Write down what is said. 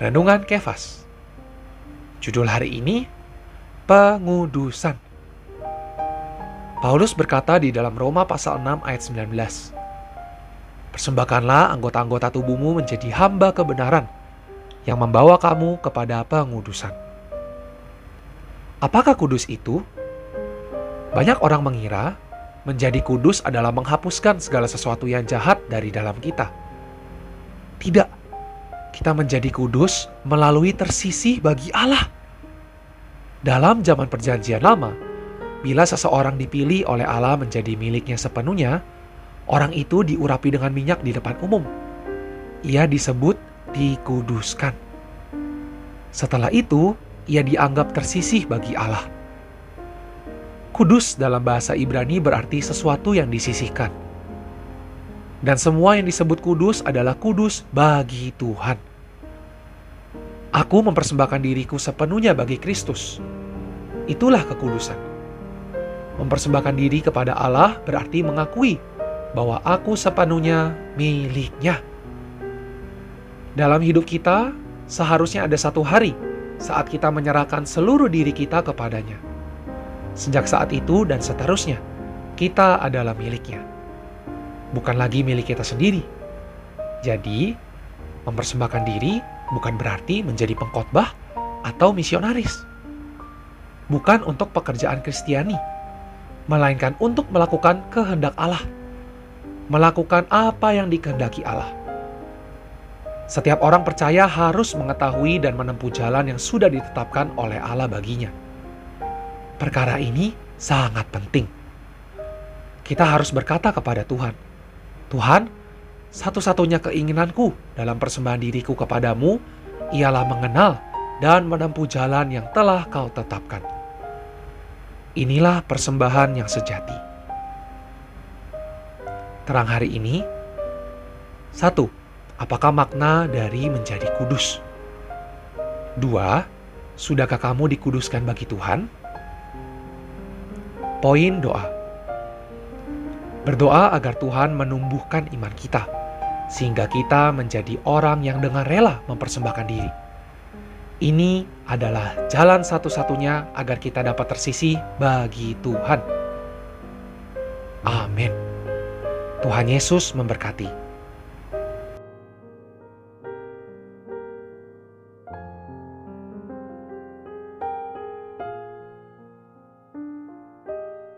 Renungan Kefas. Judul hari ini Pengudusan. Paulus berkata di dalam Roma pasal 6 ayat 19. Persembahkanlah anggota-anggota tubuhmu menjadi hamba kebenaran yang membawa kamu kepada pengudusan. Apakah kudus itu? Banyak orang mengira menjadi kudus adalah menghapuskan segala sesuatu yang jahat dari dalam kita. Tidak kita menjadi kudus melalui tersisih bagi Allah. Dalam zaman Perjanjian Lama, bila seseorang dipilih oleh Allah menjadi miliknya sepenuhnya, orang itu diurapi dengan minyak di depan umum. Ia disebut dikuduskan. Setelah itu, ia dianggap tersisih bagi Allah. Kudus dalam bahasa Ibrani berarti sesuatu yang disisihkan dan semua yang disebut kudus adalah kudus bagi Tuhan. Aku mempersembahkan diriku sepenuhnya bagi Kristus. Itulah kekudusan. Mempersembahkan diri kepada Allah berarti mengakui bahwa aku sepenuhnya miliknya. Dalam hidup kita, seharusnya ada satu hari saat kita menyerahkan seluruh diri kita kepadanya. Sejak saat itu dan seterusnya, kita adalah miliknya bukan lagi milik kita sendiri. Jadi, mempersembahkan diri bukan berarti menjadi pengkhotbah atau misionaris. Bukan untuk pekerjaan Kristiani, melainkan untuk melakukan kehendak Allah. Melakukan apa yang dikehendaki Allah. Setiap orang percaya harus mengetahui dan menempuh jalan yang sudah ditetapkan oleh Allah baginya. Perkara ini sangat penting. Kita harus berkata kepada Tuhan, Tuhan, satu-satunya keinginanku dalam persembahan diriku kepadamu ialah mengenal dan menempuh jalan yang telah kau tetapkan. Inilah persembahan yang sejati. Terang hari ini, satu, apakah makna dari menjadi kudus? Dua, sudahkah kamu dikuduskan bagi Tuhan? Poin doa. Berdoa agar Tuhan menumbuhkan iman kita, sehingga kita menjadi orang yang dengan rela mempersembahkan diri. Ini adalah jalan satu-satunya agar kita dapat tersisih bagi Tuhan. Amin. Tuhan Yesus memberkati.